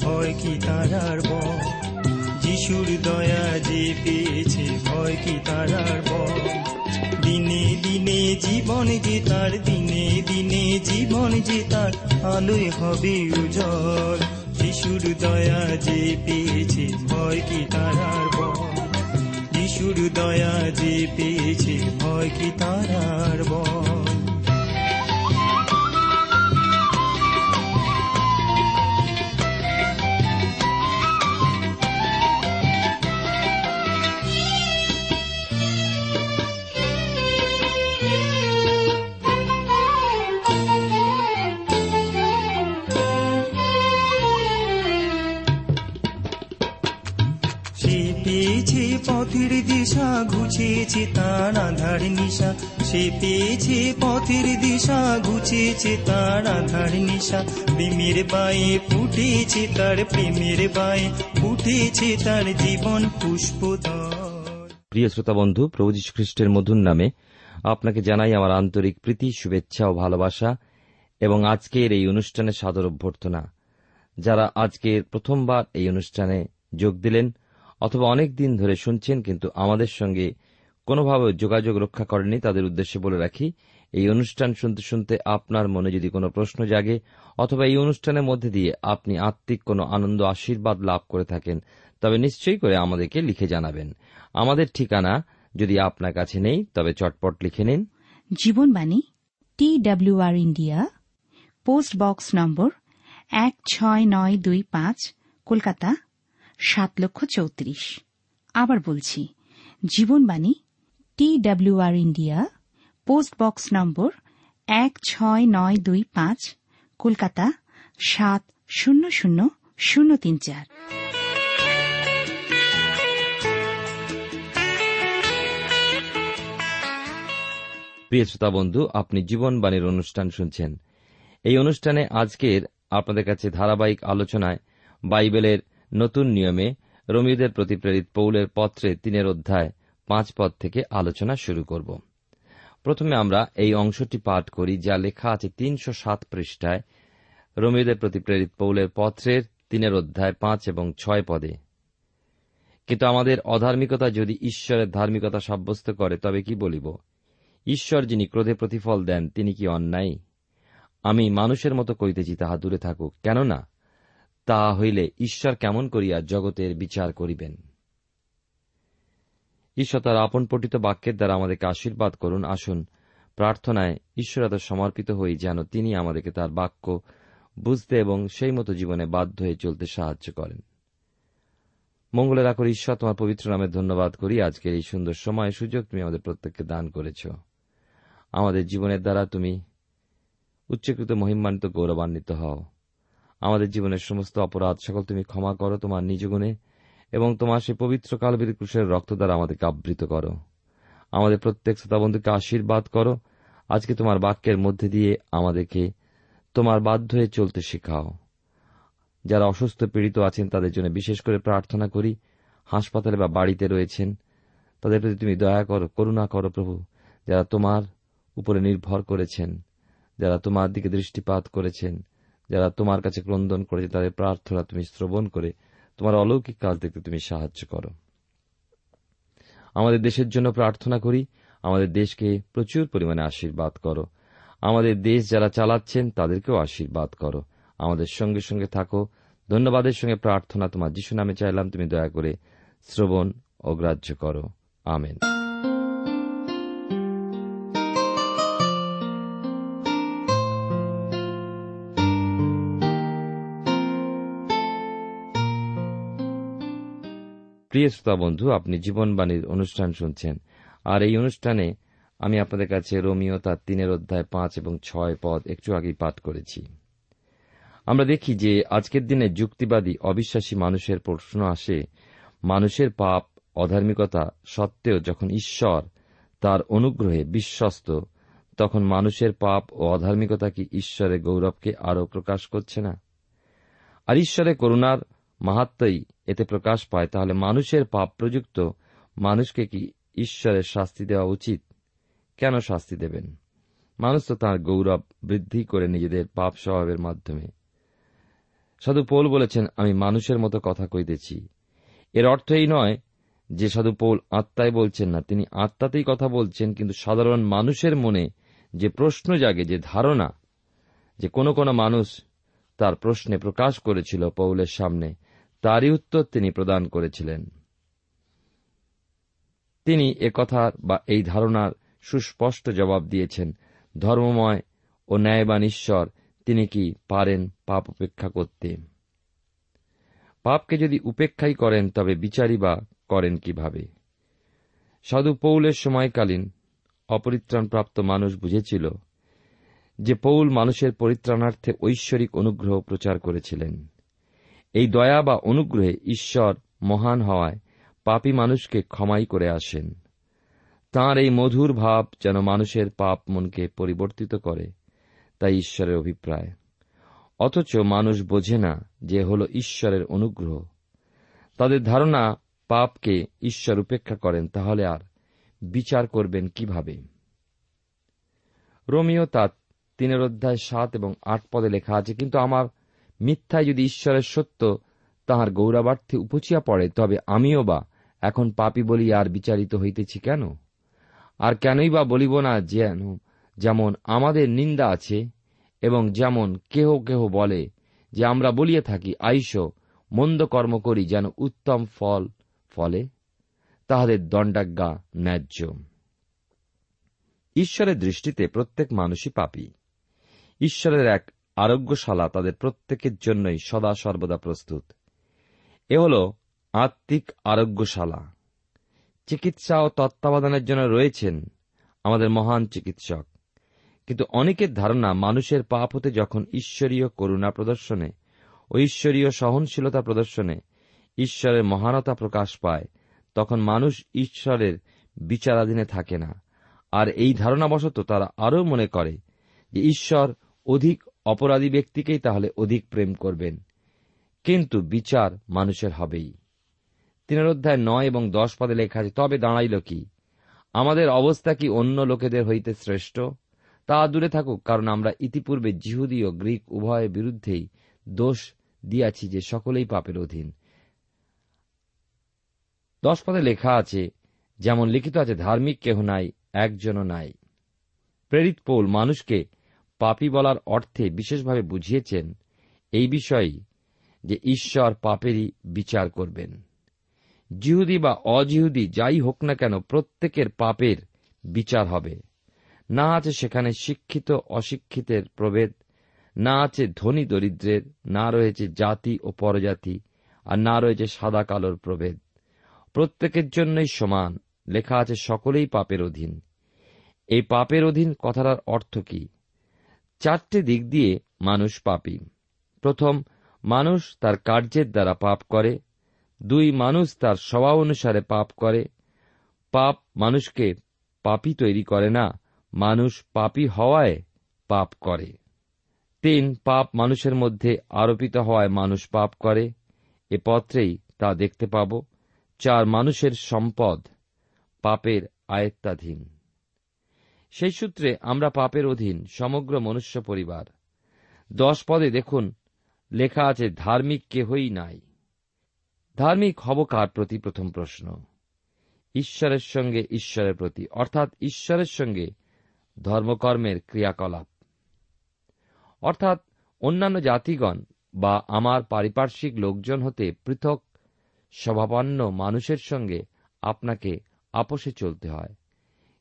ভয় কি তারার বল? যিশুর দয়া যে পেয়েছে, ভয় কি তারার বল? দিনে দিনে জীবন যে তার, দিনে দিনে জীবন যে তার, আলোয় হবে উজ্জ্বল। যিশুর দয়া যে পেয়েছে, ভয় কি তারার বল? যিশুর দয়া যে পেয়েছে, ভয় কি তারার বল? ঘুচেছে তার আধার নিশা সে পেয়েছে পথের দিশা ঘুচেছে তার আধার নিশা। প্রেমের বায়ে ফুটেছে তার, প্রেমের বায়ে ফুটেছে তার জীবন পুষ্পদল। প্রিয় শ্রোতা বন্ধু, প্রভু খ্রিস্টের মধুর নামে আপনাকে জানাই আমার আন্তরিক প্রীতি, শুভেচ্ছা ও ভালোবাসা এবং আজকের এই অনুষ্ঠানে সাদর অভ্যর্থনা। যারা আজকের প্রথমবার এই অনুষ্ঠানে যোগ দিলেন অথবা অনেক দিন ধরে শুনছেন কিন্তু আমাদের সঙ্গে কোনোভাবে যোগাযোগ রক্ষা করেনি তাদের উদ্দেশ্যে বলে রাখি, এই অনুষ্ঠান শুনতে শুনতে আপনার মনে যদি কোনো প্রশ্ন জাগে অথবা এই অনুষ্ঠানের মধ্যে দিয়ে আপনি আত্মিক কোনো আনন্দ, আশীর্বাদ লাভ করে থাকেন, তবে নিশ্চয়ই করে আমাদেরকে লিখে জানাবেন। আমাদের ঠিকানা যদি আপনার কাছে নেই, তবে চটপট লিখে নিন। Jibonbani T W R India, post box number এক ছয় নয় দুই পাঁচ, কলকাতা সাত লক্ষ চৌত্রিশ। আবার বলছি, Jibonbani, T W R India post box number এক ছয় নয় দুই পাঁচ, কলকাতা সাত শূন্য শূন্য শূন্য তিন চার। প্রিয় শ্রোতা বন্ধু, আপনি জীবনবাণীর অনুষ্ঠান শুনছেন। এই অনুষ্ঠানে আজকের আপনাদের কাছে ধারাবাহিক আলোচনায় বাইবেলের নতুন নিয়মে রোমিওদের প্রতি প্রেরিত পৌলের পত্রে তিনের অধ্যায় পাঁচ পদ থেকে আলোচনা শুরু করব। প্রথমে আমরা এই অংশটি পাঠ করি, যা লেখা আছে তিনশো সাত পৃষ্ঠায়। রোমিওদের প্রতি প্রেরিত পৌলের পত্রের তিনের অধ্যায় পাঁচ এবং ছয় পদে। কিন্তু আমাদের অধার্মিকতা যদি ঈশ্বরের ধার্মিকতা সাব্যস্ত করে, তবে কি বলিব? ঈশ্বর যিনি ক্রোধে প্রতিফল দেন, তিনি কি অন্যায়? আমি মানুষের মতো কইতেছি তাহা দূরে থাকুক। কেননা তা হইলে ঈশ্বর কেমন করিয়া জগতের বিচার করিবেন? ঈশ্বর তার আপন পঠিত বাক্যের দ্বারা আমাদেরকে আশীর্বাদ করুন। আসুন, প্রার্থনায় ঈশ্বর সমর্পিত হই যেন তিনি আমাদেরকে তার বাক্য বুঝতে এবং সেই মতো জীবনে বাধ্য হয়ে চলতে সাহায্য করেন। মঙ্গলের আখর ঈশ্বর, তোমার পবিত্র নামে ধন্যবাদ করি। আজকের এই সুন্দর সময়, সুযোগ তুমি আমাদের প্রত্যেককে দান করেছ। আমাদের জীবনের দ্বারা তুমি উচ্চকৃত, মহিমান্বিত, গৌরবান্বিত হও। আমাদের জীবনের সমস্ত অপরাধ সকল তুমি ক্ষমা করো তোমার নিজ গুণে, এবং তোমার সেই পবিত্র কালবীর ক্রুশের রক্ত দ্বারা আমাদেরকে আবৃত করো। আমাদের প্রত্যেক শ্রোতাবন্ধুকে আশীর্বাদ করো। আজকে তোমার বাক্যের মধ্যে দিয়ে আমাদেরকে তোমার বাধ্য হয়ে চলতে শেখাও। যারা অসুস্থ, পীড়িত আছেন, তাদের জন্য বিশেষ করে প্রার্থনা করি। হাসপাতালে বা বাড়িতে রয়েছেন, তাদের প্রতি তুমি দয়া করো, করুণা করো প্রভু। যারা তোমার উপরে নির্ভর করেছেন, যারা তোমার দিকে দৃষ্টিপাত করেছেন যারা তোমার কাছে ক্রন্দন করেছে, তাদের প্রার্থনা তুমি শ্রবণ করে তোমার অলৌকিক কাজ দেখতে তুমি সাহায্য করো। আমাদের দেশের জন্য প্রার্থনা করি, আমাদের দেশকে প্রচুর পরিমাণে আশীর্বাদ করো। আমাদের দেশ যারা চালাচ্ছেন, তাদেরকেও আশীর্বাদ করো। আমাদের সঙ্গে সঙ্গে থাকো। ধন্যবাদের সঙ্গে প্রার্থনা তোমার যিশু নামে চাইলাম, তুমি দয়া করে শ্রবণ অগ্রাহ্য করো। আমেন। প্রিয় শ্রোতা বন্ধু, আপনি জীবনবাণীর অনুষ্ঠান শুনছেন। আর এই অনুষ্ঠানে আমি আপনাদের কাছে রোমিও তার তিনের অধ্যায় পাঁচ এবং ছয় পদ একটু আগেই পাঠ করেছি। আমরা দেখি যে আজকের দিনে যুক্তিবাদী, অবিশ্বাসী মানুষের প্রশ্ন আসে, মানুষের পাপ, অধার্মিকতা সত্ত্বেও যখন ঈশ্বর তার অনুগ্রহে বিশ্বস্ত, তখন মানুষের পাপ ও অধার্মিকতা কি ঈশ্বরের গৌরবকে আরও প্রকাশ করছে না? আর ঈশ্বরের করুণার মাহাত্মই এতে প্রকাশ পায়, তাহলে মানুষের পাপ প্রযুক্ত মানুষকে কি ঈশ্বরের শাস্তি দেওয়া উচিত? কেন শাস্তি দেবেন? মানুষ তো তাঁর গৌরব বৃদ্ধি করে নিজেদের পাপ স্বভাবের মাধ্যমে। সাধু পৌল বলেছেন, আমি মানুষের মতো কথা কইতেছি। এর অর্থ এই নয় যে সাধু পৌল আত্মায় বলছেন না, তিনি আত্মাতেই কথা বলছেন, কিন্তু সাধারণ মানুষের মনে যে প্রশ্ন জাগে, যে ধারণা, যে কোনো কোনো মানুষ তার প্রশ্নে প্রকাশ করেছিল পৌলের সামনে তারই উত্তর তিনি প্রদান করেছিলেন। তিনি একথার বা এই ধারণার সুস্পষ্ট জবাব দিয়েছেন, ধর্মময় ও ন্যায়বান ঈশ্বর, তিনি কি পারেন পাপ উপেক্ষা করতে? পাপকে যদি উপেক্ষাই করেন, তবে বিচারই বা করেন কীভাবে? সাধু পৌলের সময়কালীন অপরিত্রাণপ্রাপ্ত মানুষ বুঝেছিল যে পৌল মানুষের পরিত্রাণার্থে ঐশ্বরিক অনুগ্রহ প্রচার করেছিলেন। এই দয়া বা অনুগ্রহে ঈশ্বর মহান হওয়ায় পাপী মানুষকে ক্ষমাই করে আসেন। তাঁর এই মধুর ভাব যেন মানুষের পাপ মনকে পরিবর্তিত করে, তাই ঈশ্বরের অভিপ্রায়। অথচ মানুষ বোঝে না যে হল ঈশ্বরের অনুগ্রহ। তাদের ধারণা, পাপকে ঈশ্বর উপেক্ষা করেন, তাহলে আর বিচার করবেন কীভাবে? রোমিও তার তিনের অধ্যায় সাত এবং আট পদে লেখা আছে, কিন্তু আমার মিথ্যায় যদি ঈশ্বরের সত্য, তাহার গৌরবার্থে উপচিয়া পড়ে, তবে আমিও বা এখন পাপি বলি আর বিচারিত হইতেছি কেন? আর কেনই বা বলিব না যেন, যেমন আমাদের নিন্দা আছে, এবং যেমন কেহ কেহ বলে যে আমরা বলিয়া থাকি, আইস, মন্দ কর্ম করি যেন উত্তম ফল ফলে, তাহাদের দণ্ডাজ্ঞা ন্যায্য। ঈশ্বরের দৃষ্টিতে প্রত্যেক মানুষই পাপী। ঈশ্বরের এক আরোগ্যশালা তাদের প্রত্যেকের জন্যই সদা সর্বদা প্রস্তুত। এ হল আত্মিক আরোগ্যশালা। চিকিৎসা ও তত্ত্বাবধানের জন্য রয়েছেন আমাদের মহান চিকিৎসক। কিন্তু অনেকের ধারণা মানুষের পাপ হতে যখন ঈশ্বরীয় করুণা প্রদর্শনে ও ঈশ্বরীয় সহনশীলতা প্রদর্শনে ঈশ্বরের মহানতা প্রকাশ পায়, তখন মানুষ ঈশ্বরের বিচারাধীনে থাকে না। আর এই ধারণাবশত তারা আরও মনে করে যে ঈশ্বর অধিক অপরাধী ব্যক্তিকেই তাহলে অধিক প্রেম করবেন। কিন্তু বিচার মানুষের হবেই। তিনের অধ্যায় নয় এবং দশ পদে লেখা আছে, তবে দাঁড়াইল কি? আমাদের অবস্থা কি অন্য লোকেদের হইতে শ্রেষ্ঠ? তা দূরে থাকুক, কারণ আমরা ইতিপূর্বে জিহুদি ও গ্রিক উভয়ের বিরুদ্ধেই দোষ দিয়াছি যে সকলেই পাপের অধীন। দশ পদে লেখা আছে, যেমন লিখিত আছে, ধার্মিক কেহ নাই, একজনও নাই। প্রেরিত পৌল, মানুষকে পাপি বলার অর্থে বিশেষভাবে বুঝিয়েছেন এই বিষয়ই যে ঈশ্বর পাপেরই বিচার করবেন। জিহুদি বা অজিহুদি যাই হোক না কেন প্রত্যেকের পাপের বিচার হবে। না আছে সেখানে শিক্ষিত, অশিক্ষিতের প্রভেদ, না আছে ধনী দরিদ্রের, না রয়েছে জাতি ও পরজাতি, আর না রয়েছে সাদা কালোর প্রভেদ। প্রত্যেকের জন্যই সমান, লেখা আছে সকলেই পাপের অধীন। এই পাপের অধীন কথাটার অর্থ কি? চারটে দিক দিয়ে মানুষ পাপী। প্রথম, মানুষ তার কার্যের দ্বারা পাপ করে। দুই, মানুষ তার স্বভাব অনুসারে পাপ করে। পাপ মানুষকে পাপি তৈরি করে না, মানুষ পাপি হওয়ায় পাপ করে। তিন, পাপ মানুষের মধ্যে আরোপিত হওয়ায় মানুষ পাপ করে। এ পত্রেই তা দেখতে পাব। চার, মানুষের সম্পদ পাপের আয়ত্তাধীন। সেই সূত্রে আমরা পাপের অধীন সমগ্র মনুষ্য পরিবার। দশ পদে দেখুন, লেখা আছে, ধার্মিক কেহই নাই। ধার্মিক হব কার প্রতি? প্রথম প্রশ্ন। ঈশ্বরের সঙ্গে ঈশ্বরের প্রতি, অর্থাৎ ঈশ্বরের সঙ্গে ধর্মকর্মের ক্রিয়াকলাপ। অর্থাৎ অন্যান্য জাতিগণ বা আমার পারিপার্শ্বিক লোকজন হতে পৃথক, স্বভাবান্ন মানুষের সঙ্গে আপনাকে আপোষে চলতে হয়।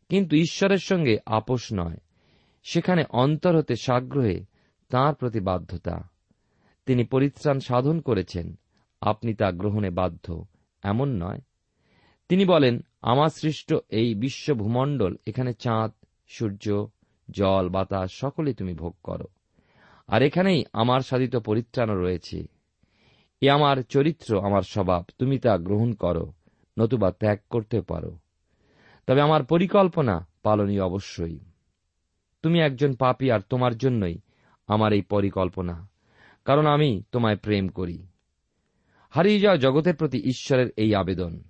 কিন্তু ঈশ্বরের সঙ্গে আপোষ নয়। সেখানে অন্তর হতে সাগ্রহে তাঁর প্রতি বাধ্যতা। তিনি পরিত্রাণ সাধন করেছেন। আপনি তা গ্রহণে বাধ্য। এমন নয়। তিনি বলেন, আমার সৃষ্ট এই বিশ্ব ভূমণ্ডল এখানে চাঁদ, সূর্য, জল, বাতাস সকলে তুমি ভোগ করো। আর এখানেই আমার সাধিত পরিত্রাণও রয়েছে। এ আমার চরিত্র, আমার স্বভাব, তুমি তা গ্রহণ করো, নতুবা ত্যাগ করতে পারো। তবে আমার পরিকল্পনা পালনীয় অবশ্যই। তুমি একজন পাপী আর তোমার জন্যই আমার এই পরিকল্পনা, কারণ আমি তোমায় প্রেম করি। হারিয়ে যাওয়া জগতের প্রতি ঈশ্বরের এই আবেদন।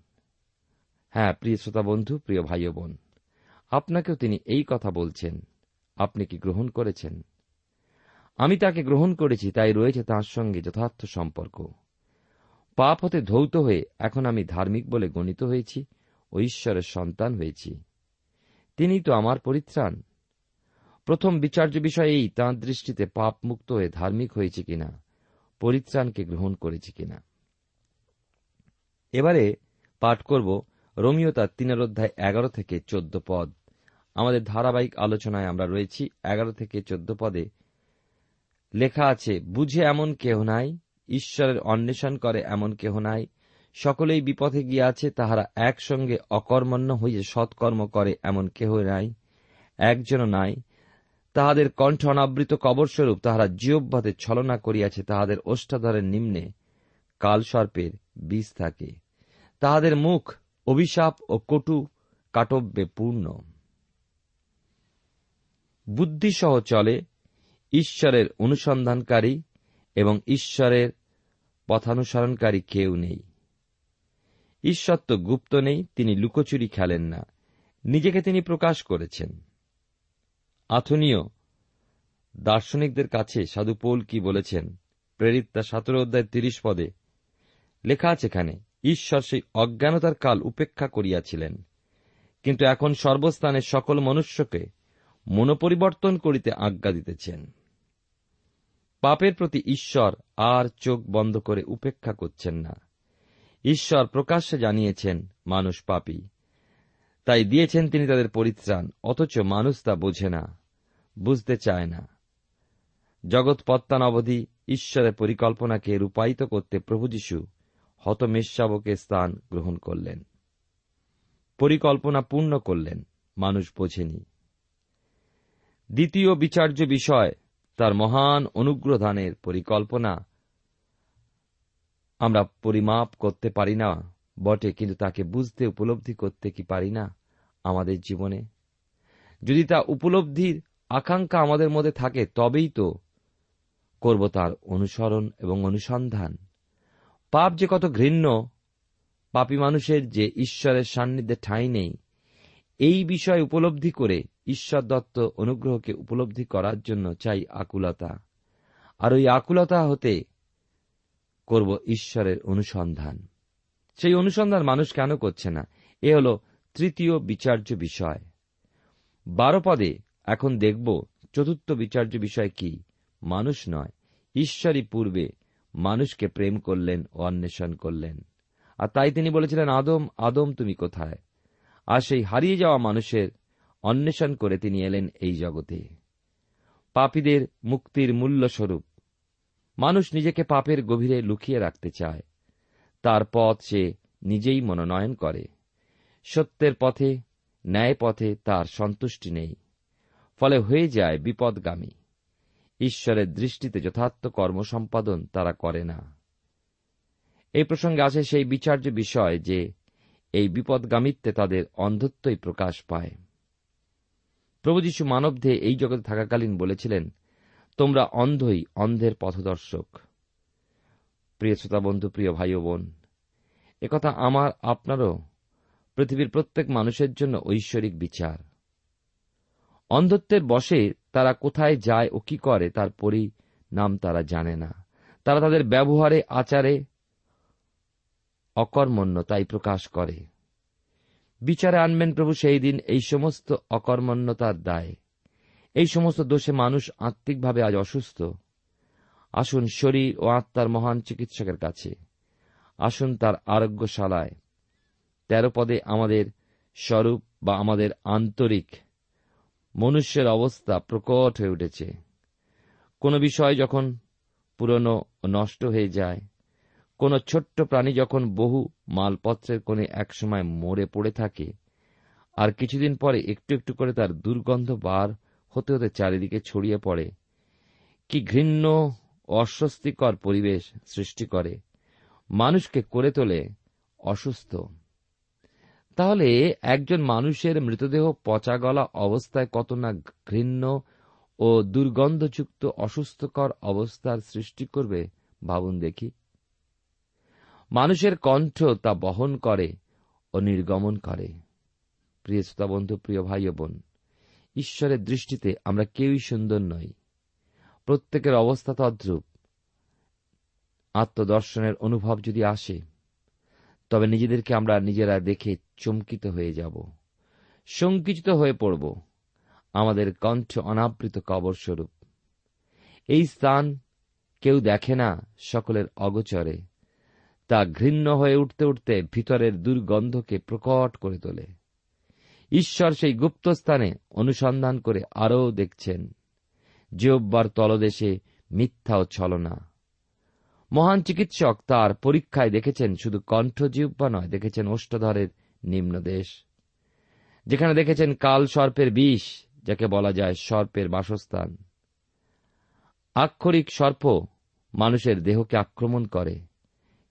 হ্যাঁ প্রিয় শ্রোতা বন্ধু, প্রিয় ভাই বোন, আপনাকেও তিনি এই কথা বলছেন, আপনি কি গ্রহণ করেছেন? আমি তাকে গ্রহণ করেছি, তাই রয়েছে তাঁর সঙ্গে যথার্থ সম্পর্ক। পাপ হতে ধৌত হয়ে এখন আমি ধার্মিক বলে গণিত হয়েছি ও ঈশ্বরের সন্তান হয়েছি। তিনি তো আমার পরিত্রাণ। প্রথম বিচার্য বিষয় এই তাঁর দৃষ্টিতে পাপ মুক্ত হয়ে ধার্মিক হয়েছে কিনা, পরিত্রাণকে গ্রহণ করেছে কিনা। এবারে পাঠ করব রোমিও তার তিনের অধ্যায় এগারো থেকে চোদ্দ পদ। আমাদের ধারাবাহিক আলোচনায় আমরা রয়েছি এগারো থেকে চোদ্দ পদে। লেখা আছে, বুঝে এমন কেহ নাই, ঈশ্বরের অন্বেষণ করে এমন কেহ নাই সকলেই বিপথে গিয়াছে, তাহারা একসঙ্গে অকর্মণ্য হইয়া সৎকর্ম করে, এমন কেহ নাই একজন নাই। তাহাদের কণ্ঠ অনাবৃত কবরস্বরূপ, তাহারা জিয়ব্বাতে ছলনা করিয়াছে, তাহাদের ওষ্ঠাধরের নিম্নে কালসর্পের বীজ থাকে। তাহাদের মুখ অভিশাপ ও কটু কাটব্যে পূর্ণ। বুদ্ধিসহ চলে ঈশ্বরের অনুসন্ধানকারী এবং ঈশ্বরের পথানুসরণকারী কেউ নেই। ঈশ্বর তো গুপ্ত নেই, তিনি লুকোচুরি খেলেন না। নিজেকে তিনি প্রকাশ করেছেন। আথনীয় দার্শনিকদের কাছে সাধু পৌল কি বলেছেন? প্রেরিত তা সতেরো অধ্যায় তিরিশ পদে। লেখা আছে এখানে, ঈশ্বর সেই অজ্ঞানতার কাল উপেক্ষা করিয়াছিলেন। কিন্তু এখন সর্বস্থানে সকল মনুষ্যকে মনোপরিবর্তন করিতে আজ্ঞা দিতেছেন। পাপের প্রতি ঈশ্বর আর চোখ বন্ধ করে উপেক্ষা করছেন না। ঈশ্বর প্রকাশ্যে জানিয়েছেন, মানুষ পাপী। তাই দিয়েছেন তিনি তাদের পরিত্রাণ, অথচ মানুষ তা বোঝে না, বুঝতে চায় না। জগৎ পত্তান অবধি ঈশ্বরের পরিকল্পনাকে রূপায়িত করতে প্রভু যীশু হতমেশাবকে স্থান গ্রহণ করলেন। পরিকল্পনা পূর্ণ করলেন, মানুষ বোঝেনি। দ্বিতীয় বিচার্য বিষয়, তার মহান অনুগ্রদানের পরিকল্পনা আমরা পরিমাপ করতে পারি না, বটে, কিন্তু তাকে বুঝতে, উপলব্ধি করতে কি পারি না আমাদের জীবনে? যদি তা উপলব্ধির আকাঙ্ক্ষা আমাদের মধ্যে থাকে, তবেই তো করব তার অনুসরণ এবং অনুসন্ধান। পাপ যে কত ঘৃণ্য, পাপী মানুষের যে ঈশ্বরের সান্নিধ্যে ঠাঁই নেই, এই বিষয় উপলব্ধি করে ঈশ্বর দত্ত অনুগ্রহকে উপলব্ধি করার জন্য চাই আকুলতা। আর ওই আকুলতা হতে করব ঈশ্বরের অনুসন্ধান। সেই অনুসন্ধান মানুষ কেন করছে না? এ হল তৃতীয় বিচার্য বিষয়। বারো পদে এখন দেখব চতুর্থ বিচার্য বিষয় কি? মানুষ নয়। ঈশ্বরই পূর্বে মানুষকে প্রেম করলেন ও অন্বেষণ করলেন। আর তাই তিনি বলেছিলেন, আদম আদম, তুমি কোথায়? আর সেই হারিয়ে যাওয়া মানুষের অন্বেষণ করে তিনি এলেন এই জগতে। পাপীদের মুক্তির মূল্যস্বরূপ মানুষ নিজেকে পাপের গভীরে লুকিয়ে রাখতে চায়। তার পথ সে নিজেই মনোনয়ন করে। সত্যের পথে, ন্যায় পথে তার সন্তুষ্টি নেই। ফলে হয়ে যায় বিপদগামী। ঈশ্বরের দৃষ্টিতে যথার্থ কর্ম সম্পাদন তারা করে না। এই প্রসঙ্গে আছে সেই বিচার্য বিষয় যে, এই বিপদগামিত্বে তাদের অন্ধত্বই প্রকাশ পায়। প্রভু যীশু মানবদেহে এই জগতে থাকাকালীন বলেছিলেন তোমরা অন্ধই অন্ধের পথদর্শক। প্রিয় শ্রোতা বন্ধু, প্রিয় ভাই ও বোন একথা আমার, আপনারও পৃথিবীর প্রত্যেক মানুষের জন্য ঐশ্বরিক বিচার। অন্ধত্বের বসে তারা কোথায় যায় ও কি করে তার পরি নাম তারা জানে না। তারা তাদের ব্যবহারে, আচারে অকর্মণ্যতাই প্রকাশ করে। বিচারে আনবেন প্রভু সেই দিন এই সমস্ত অকর্মণ্যতার দায়। এই সমস্ত দোষে মানুষ আত্মিকভাবে আজ অসুস্থ। আসুন শরীর ও আত্মার মহান চিকিৎসকের কাছে। আসুন তার আরোগ্যশালায়। তেরো পদে আমাদের স্বরূপ বা আমাদের আন্তরিক মনুষ্যের অবস্থা প্রকট হয়ে উঠেছে। কোন বিষয় যখন পুরনো নষ্ট হয়ে যায়, কোন ছোট্ট প্রাণী যখন বহু মালপত্রের কোণে একসময় মরে পড়ে থাকে, আর কিছুদিন পরে একটু একটু করে তার দুর্গন্ধ বার হতে হতে চারিদিকে ছড়িয়ে পড়ে। কি ঘৃণ্য, অস্বস্তিকর পরিবেশ সৃষ্টি করে। মানুষকে করে তোলে অসুস্থ। তাহলে একজন মানুষের মৃতদেহ পচা গলা অবস্থায় কত না ঘৃণ্য ও দুর্গন্ধযুক্ত অসুস্থকর অবস্থার সৃষ্টি করবে ভাবুন দেখি। মানুষের কণ্ঠ তা বহন করে ও নির্গমন করে। প্রিয় শ্রোতা বন্ধু, প্রিয় ভাই বোন ঈশ্বরের দৃষ্টিতে আমরা কেউই সুন্দর নই। প্রত্যেকের অবস্থা তদ্রূপ। আত্মদর্শনের অনুভব যদি আসে, তবে নিজেদেরকে আমরা নিজেরা দেখে চমকিত হয়ে যাব। সংকুচিত হয়ে পড়ব। আমাদের কণ্ঠ অনাবৃত কবরস্বরূপ। এই স্থান কেউ দেখে না সকলের অগোচরে। তা ঘৃণ্য হয়ে উঠতে উঠতে ভিতরের দুর্গন্ধকে প্রকট করে তোলে। ঈশ্বর সেই গুপ্ত স্থানে অনুসন্ধান করে আরও দেখছেন। জিহ্বার তলদেশে মিথ্যা ও ছলনা। মহান চিকিৎসক তার পরীক্ষায় দেখেছেন শুধু কণ্ঠ জিহ্বা নয়, দেখেছেন ওষ্ঠধরের নিম্নদেশ। যেখানে দেখেছেন কাল সর্পের বিষ, যাকে বলা যায় সর্পের বাসস্থান। আক্ষরিক সর্প মানুষের দেহকে আক্রমণ করে,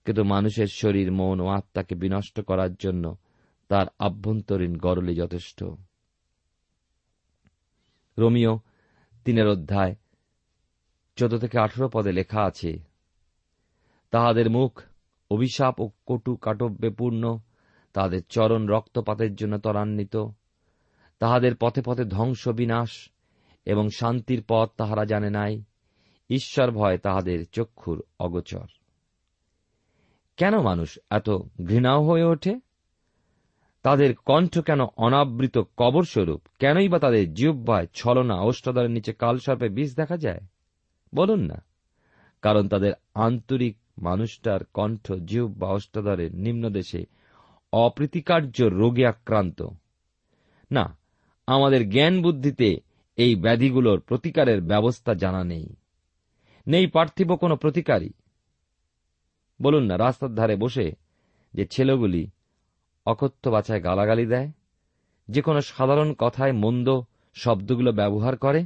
কিন্তু মানুষের শরীর, মন ও আত্মাকে বিনষ্ট করার জন্য তার আভ্যন্তরীণ গরলে যথেষ্ট। রোমিও তিনের অধ্যায় চোদ্দ থেকে আঠেরো পদে লেখা আছে, তাহাদের মুখ অভিশাপ ও কটু কাটব্যে পূর্ণ তাহাদের চরণ রক্তপাতের জন্য ত্বরান্বিত, তাহাদের পথে পথে ধ্বংস বিনাশ এবং শান্তির পথ তাহারা জানে নাই, ঈশ্বর ভয় তাহাদের চক্ষুর অগোচর। কেন মানুষ এত ঘৃণাও হয়ে ওঠে? তাদের কণ্ঠ কেন অনাবৃত কবরস্বরূপ? কেনই বা তাদের জিহ্বায় ছলনা অষ্টদরের নিচে কালসর্পে বিষ দেখা যায়? বলুন না। কারণ তাদের আন্তরিক মানুষটার কণ্ঠ, জিহ্বা অষ্টদরের নিম্নদেশে অপ্রীতিকার্য রোগে আক্রান্ত। না, আমাদের জ্ঞান বুদ্ধিতে এই ব্যাধিগুলোর প্রতিকারের ব্যবস্থা জানা নেই। নেই পার্থিব কোনো প্রতিকারই। বলুন না, রাস্তার ধারে বসে যে ছেলেগুলি অকথ্য বাছায় গালাগালি দেয়? যে কোনো সাধারণ কথায় মন্দ শব্দগুলো ব্যবহার করে?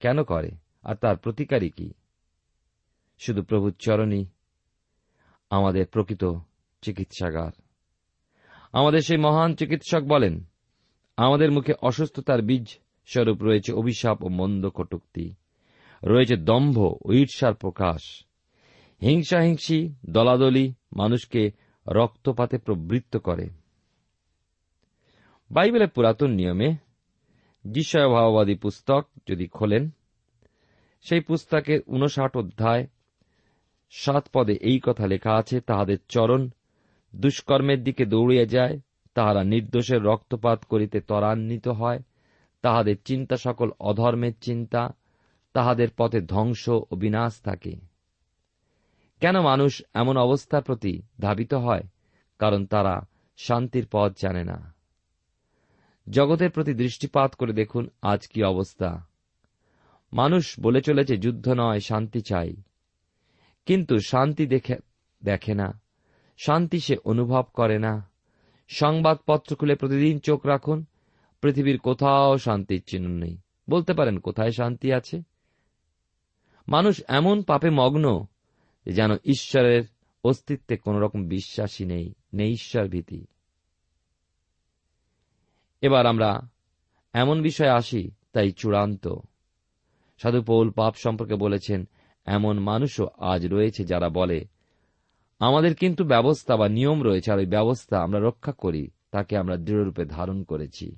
কেন করে? আর তার প্রতিকারই কি? শুধু প্রভুর চরণই আমাদের প্রকৃত চিকিৎসাগার। আমাদের সেই মহান চিকিৎসক বলেন, আমাদের মুখে অসুস্থতার বীজ স্বরূপ রয়েছে অভিশাপ ও মন্দ কটুক্তি। রয়েছে দম্ভ ও ঈর্ষার প্রকাশ। হিংসাহিংসি দলাদলি মানুষকে রক্তপাতে প্রবৃত্ত করে। বাইবেলের পুরাতন নিয়মে যিশয় ভাববাদী পুস্তক যদি খোলেন, সেই পুস্তকের উনষাট অধ্যায় সাত পদে এই কথা লেখা আছে, তাহাদের চরণ দুষ্কর্মের দিকে দৌড়িয়ে যায়, তাহারা নির্দোষের রক্তপাত করিতে ত্বরান্বিত হয়, তাহাদের চিন্তা সকল অধর্মের চিন্তা, তাহাদের পথে ধ্বংস ও বিনাশ থাকে। কেন মানুষ এমন অবস্থার প্রতি ধাবিত হয়? কারণ তারা শান্তির পথ জানে না। জগতের প্রতি দৃষ্টিপাত করে দেখুন আজ কি অবস্থা। মানুষ বলে চলেছে যুদ্ধ নয়, শান্তি চাই। কিন্তু শান্তি দেখে দেখে না। শান্তি সে অনুভব করে না। সংবাদপত্র খুলে প্রতিদিন চোখ রাখুন। পৃথিবীর কোথাও শান্তির চিহ্ন নেই। বলতে পারেন, কোথায় শান্তি আছে? মানুষ এমন পাপে মগ্ন যেন ঈশ্বরের অস্তিত্বে কোন রকম বিশ্বাসী নেই নেই ঈশ্বর ভীতি এবার আমরা এমন বিষয়ে আসি, তাই চূড়ান্ত। সাধু পৌল পাপ সম্পর্কে বলেছেন, এমন মানুষও আজ রয়েছে যারা বলে, আমাদের কিন্তু ব্যবস্থা বা নিয়ম রয়েছে, আর ওই ব্যবস্থা আমরা রক্ষা করি, তাকে আমরা দৃঢ়রূপে ধারণ করেছি।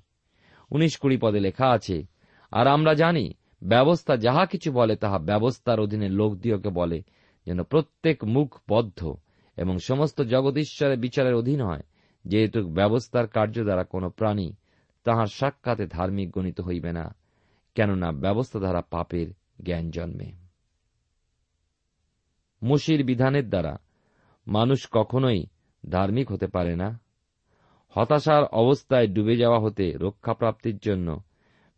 উনিশ কুড়ি পদে লেখা আছে, আর আমরা জানি, ব্যবস্থা যাহা কিছু বলে, তাহা ব্যবস্থার অধীনে লোক দিয়কে বলে, যেন প্রত্যেক মুখ বদ্ধ এবং সমস্ত জগদীশ্বরের বিচারের অধীন হয়, যেহেতু ব্যবস্থার কার্য দ্বারা কোন প্রাণী তাহার সাক্ষাতে ধার্মিক গণিত হইবে না, কেননা ব্যবস্থা দ্বারা পাপের জ্ঞান জন্মে। মুশির বিধানের দ্বারা মানুষ কখনোই ধার্মিক হতে পারে না। হতাশার অবস্থায় ডুবে যাওয়া হতে রক্ষাপ্রাপ্তির জন্য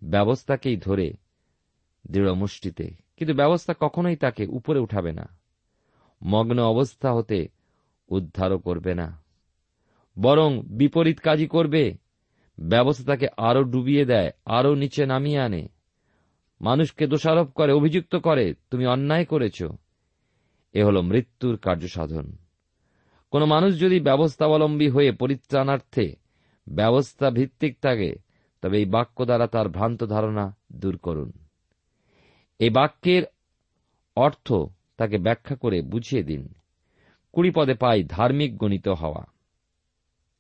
ব্যবস্থাকেই ধরে দৃঢ় মুষ্টিতে, কিন্তু ব্যবস্থা কখনোই তাকে উপরে উঠাবে না। মগ্ন অবস্থা হতে উদ্ধারও করবে না। বরং বিপরীত কাজই করবে ব্যবস্থা তাকে আরও ডুবিয়ে দেয়, আরও নিচে নামিয়ে আনে। মানুষকে দোষারোপ করে, অভিযুক্ত করে, তুমি অন্যায় করেছ। এ হল মৃত্যুর কার্যসাধন। কোন মানুষ যদি ব্যবস্থাবলম্বী হয়ে পরিত্রাণার্থে ব্যবস্থা ভিত্তিক থাকে, তবে এই বাক্য দ্বারা তার ভ্রান্ত ধারণা দূর করুন। এই বাক্যের অর্থ তাকে ব্যাখ্যা করে বুঝিয়ে দিন। কুড়ি পদে পাই ধার্মিক গণিত হওয়া।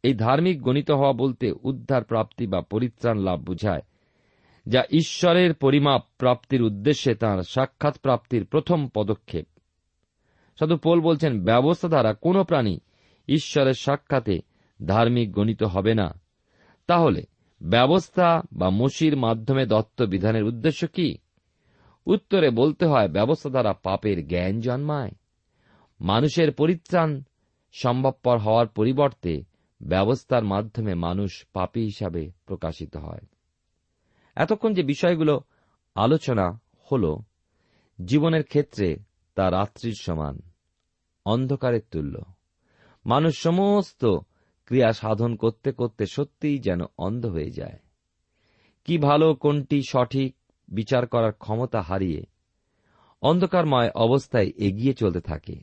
এই ধার্মিক গণিত হওয়া বলতে উদ্ধার প্রাপ্তি বা পরিত্রাণ লাভ বুঝায়, যা ঈশ্বরের পরিমাপ প্রাপ্তির উদ্দেশ্যে তাঁর সাক্ষাৎ প্রাপ্তির প্রথম পদক্ষেপ। সাধু পোল বলছেন, ব্যবস্থা দ্বারা কোন প্রাণী ঈশ্বরের সাক্ষাতে ধার্মিক গণিত হবে না। তাহলে ব্যবস্থা বা মসির মাধ্যমে দত্ত বিধানের উদ্দেশ্য কি? উত্তরে বলতে হয়, ব্যবস্থা দ্বারা পাপের জ্ঞান জন্মায়। মানুষের পরিত্রাণ সম্ভবপর হওয়ার পরিবর্তে ব্যবস্থার মাধ্যমে মানুষ পাপী হিসাবে প্রকাশিত হয়। এতক্ষণ যে বিষয়গুলো আলোচনা হল, জীবনের ক্ষেত্রে তা রাত্রির সমান, অন্ধকারের তুল্য। মানুষ সমস্ত ক্রিয়া সাধন করতে করতে সত্যিই যেন অন্ধ হয়ে যায়। কি ভালো, কোনটি সঠিক, বিচার করার ক্ষমতা হারিয়ে অন্ধকারময় অবস্থায় এগিয়ে চলতে থাকে।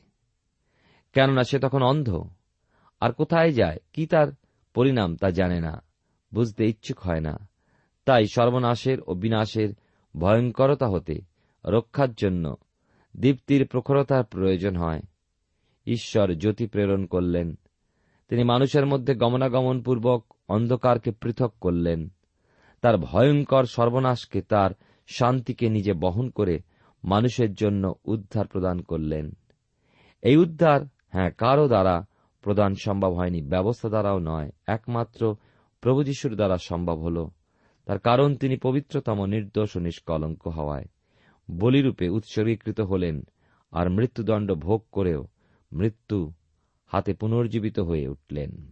কেননা সে তখন অন্ধ। আর কোথায় যায়? কি তার পরিণাম তা জানে না। বুঝতে ইচ্ছুক হয় না। তাই সর্বনাশের ও বিনাশের ভয়ঙ্করতা হতে রক্ষার জন্য দীপ্তির প্রখরতার প্রয়োজন হয়। ঈশ্বর জ্যোতি প্রেরণ করলেন। তিনি মানুষের মধ্যে গমনাগমন পূর্বক অন্ধকারকে পৃথক করলেন। তার ভয়ঙ্কর সর্বনাশকে তার শান্তিকে নিজে বহন করে মানুষের জন্য উদ্ধার প্রদান করলেন। এই উদ্ধার হ্যাঁ কারও দ্বারা প্রদান সম্ভব হয়নি। ব্যবস্থা দ্বারাও নয়। একমাত্র প্রভু যিশুর দ্বারা সম্ভব হল। তার কারণ তিনি পবিত্রতম, নির্দোষ ও নিষ্কলঙ্ক হওয়ায়। বলিরূপে উৎসর্গীকৃত হলেন আর মৃত্যুদণ্ড ভোগ করেও মৃত্যু হাতে পুনর্জীবিত হয়ে উঠলেন।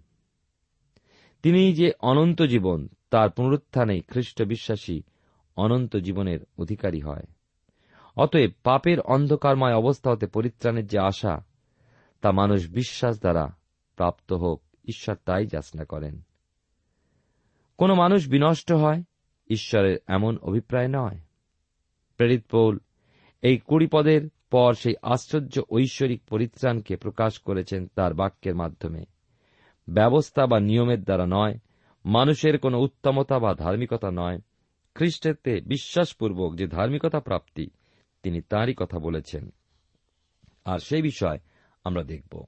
তিনি যে অনন্ত জীবন, তার পুনরুত্থানেই খ্রিস্ট বিশ্বাসী অনন্ত জীবনের অধিকারী হয়। অতএব পাপের অন্ধকারময় অবস্থা হতে পরিত্রাণের যে আশা, তা মানুষ বিশ্বাস দ্বারা প্রাপ্ত হোক, ঈশ্বর তাই যাচনা করেন। কোন মানুষ বিনষ্ট হয়, ঈশ্বরের এমন অভিপ্রায় নয়। প্রেরিত পৌল, এই কুড়ি পদের পর সেই আশ্চর্য ঐশ্বরিক পরিত্রাণকে প্রকাশ করেছেন তার বাক্যের মাধ্যমে। ব্যবস্থা বা নিয়মের দ্বারা নয়, মানুষের কোন উত্তমতা বা ধার্মিকতা নয়। খ্রিস্টেতে বিশ্বাসপূর্বক যে ধার্মিকতা প্রাপ্তি, তিনি তাঁরই কথা বলেছেন। আর সেই বিষয় আমরা দেখব।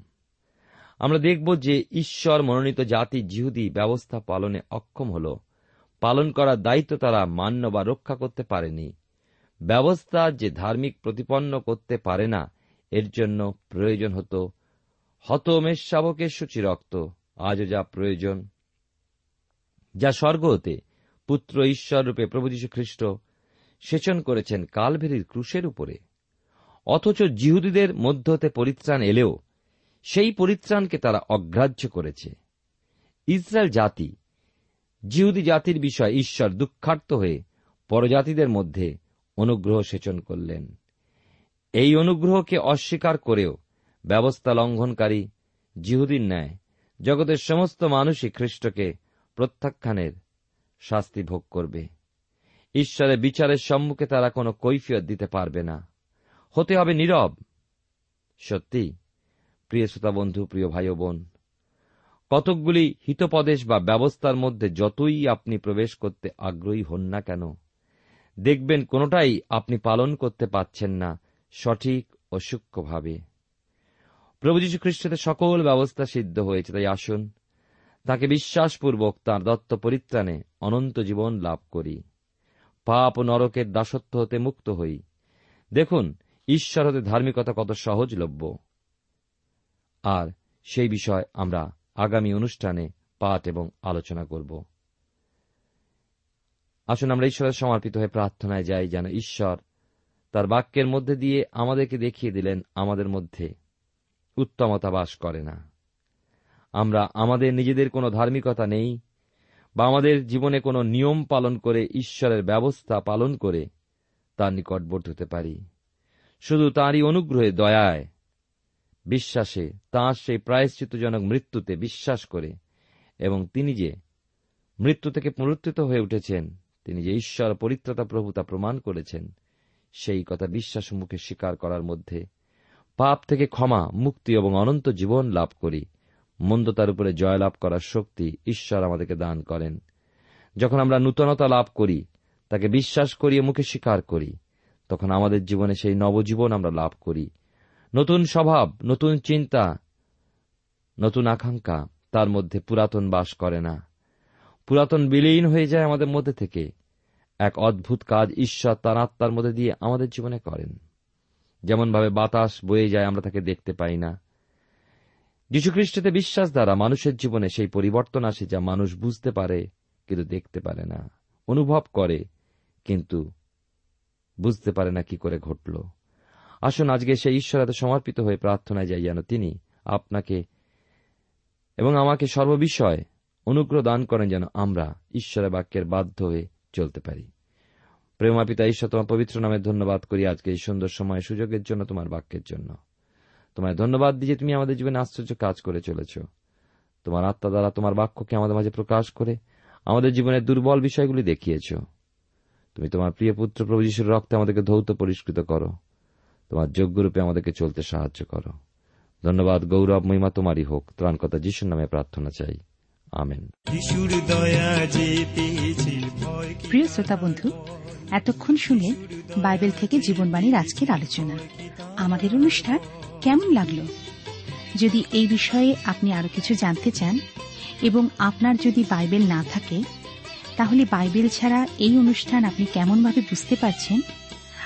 আমরা দেখব যে ঈশ্বর মনোনীত জাতি জিহুদি ব্যবস্থা পালনে অক্ষম হল। পালন করার দায়িত্ব তারা মান্য বা রক্ষা করতে পারেনি। ব্যবস্থা যে ধার্মিক প্রতিপন্ন করতে পারে না, এর জন্য প্রয়োজন হতো হতমেশ শাবকের সূচি রক্ত। আজও যা প্রয়োজন। যা স্বর্গ হতে পুত্র ঈশ্বর রূপে প্রভু যীশু খ্রিস্ট সেচন করেছেন কালভেরির ক্রুশের উপরে। অথচ জিহুদীদের মধ্য হতে পরিত্রাণ এলেও সেই পরিত্রাণকে তারা অগ্রাহ্য করেছে। ইসরায়েল জাতি, জিহুদি জাতির বিষয় ঈশ্বর দুঃখার্ত হয়ে পরজাতিদের মধ্যে অনুগ্রহ সেচন করলেন। এই অনুগ্রহকে অস্বীকার করেও ব্যবস্থা লঙ্ঘনকারী জিহুদিন ন্যায় জগতের সমস্ত মানুষই খ্রিস্টকে প্রত্যাখ্যানের শাস্তি ভোগ করবে। ঈশ্বরের বিচারের সম্মুখে তারা কোনো কৈফিয়ত দিতে পারবে না। হতে হবে নীরব। সত্যি প্রিয় শ্রোতা বন্ধু প্রিয় ভাই বোন কতকগুলি হিতপদেশ বা ব্যবস্থার মধ্যে যতই আপনি প্রবেশ করতে আগ্রহী হন না কেন, দেখবেন কোনোটাই আপনি পালন করতে পাচ্ছেন না সঠিক ও সূক্ষ্মভাবে। প্রভু যীশু খ্রিস্টের সকল ব্যবস্থা সিদ্ধ হয়েছে, তাই আসুন, তাকে বিশ্বাসপূর্বক তাঁর দত্ত পরিত্রাণে অনন্ত জীবন লাভ করি। পাপ ও নরকের দাসত্ব হতে মুক্ত হই। দেখুন, ঈশ্বর হতে ধার্মিকতা কত সহজলভ্য। আর সেই বিষয় আমরা আগামী অনুষ্ঠানে পাঠ এবং আলোচনা করব। আসুন আমরা ঈশ্বরের সমর্পিত হয়ে প্রার্থনায় যাই, যেন ঈশ্বর তার বাক্যের মধ্যে দিয়ে আমাদেরকে দেখিয়ে দিলেন, আমাদের মধ্যে উত্তমতা বাস করে না। আমরা আমাদের নিজেদের কোনো ধার্মিকতা নেই, বা আমাদের জীবনে কোনো নিয়ম পালন করে, ঈশ্বরের ব্যবস্থা পালন করে তার নিকটবর্তী হতে পারি। শুধু তাঁরই অনুগ্রহে, দয়ায় বিশ্বাসে তাঁর সেই প্রায়শ্চিতজনক মৃত্যুতে বিশ্বাস করে এবং তিনি যে মৃত্যু থেকে পুনরুত্থিত হয়ে উঠেছেন, তিনি যে ঈশ্বর পরিত্রতা প্রভু তা প্রমাণ করেছেন, সেই কথা বিশ্বাস মুখে স্বীকার করার মধ্যে পাপ থেকে ক্ষমা, মুক্তি এবং অনন্ত জীবন লাভ করি। মন্দতার উপরে জয়লাভ করার শক্তি ঈশ্বর আমাদেরকে দান করেন। যখন আমরা নূতনতা লাভ করি, তাকে বিশ্বাস করিয়ে মুখে স্বীকার করি, তখন আমাদের জীবনে সেই নবজীবন আমরা লাভ করি। স্বভাব, নতুন চিন্তা, নতুন আকাঙ্ক্ষা তার মধ্যে পুরাতন বাস করে না। পুরাতন বিলীন হয়ে যায় আমাদের মধ্যে থেকে। এক অদ্ভুত কাজ ঈশ্বর তার আত্মার মধ্যে দিয়ে আমাদের জীবনে করেন। যেমনভাবে বাতাস বয়ে যায় আমরা তাকে দেখতে পাই না। যীশুখ্রিস্টতে বিশ্বাস দ্বারা মানুষের জীবনে সেই পরিবর্তন আসে যা মানুষ বুঝতে পারে কিন্তু দেখতে পারে না, অনুভব করে কিন্তু বুঝতে পারে না কি করে ঘটল। আসুন, আজকে সেই ঈশ্বর এত সমর্পিত হয়ে প্রার্থনায় যাই যেন তিনি আপনাকে এবং আমাকে সর্ববিষয় অনুগ্রহ দান করেন যেন আমরা ঈশ্বরের বাক্যের বাধ্য হয়ে চলতে পারি। প্রেমা পিতা, ঈশ্বর তোমার পবিত্র নামে ধন্যবাদ করি আজকে এই সুন্দর সময়, সুযোগের জন্য, তোমার বাক্যের জন্য। তোমায় ধন্যবাদ দিয়ে তুমি আমাদের জীবনে আশ্চর্য কাজ করে চলেছ। তোমার আত্মা দ্বারা তোমার বাক্যকে আমাদের মাঝে প্রকাশ করে আমাদের জীবনের দুর্বল বিষয়গুলি দেখিয়েছ। তুমি তোমার প্রিয় পুত্র প্রভু যিশুর রক্তে আমাদেরকে ধৌত পরিষ্কৃত করো। তোমার যোগ্যরূপে আমাদেরকে চলতে সাহায্য করো। ধন্যবাদ গৌরব মহিমা তোমারই হোক। ত্রাণকতা যিশুর নামে প্রার্থনা চাই। আমেন। প্রিয় শ্রোতা বন্ধু এতক্ষণ শুনলেন বাইবেল থেকে জীবনবাণীর আজকের আলোচনা। আমাদের অনুষ্ঠান কেমন লাগল? যদি এই বিষয়ে আপনি আরও কিছু জানতে চান এবং আপনার যদি বাইবেল না থাকে তাহলে বাইবেল ছাড়া এই অনুষ্ঠান আপনি কেমনভাবে বুঝতে পারছেন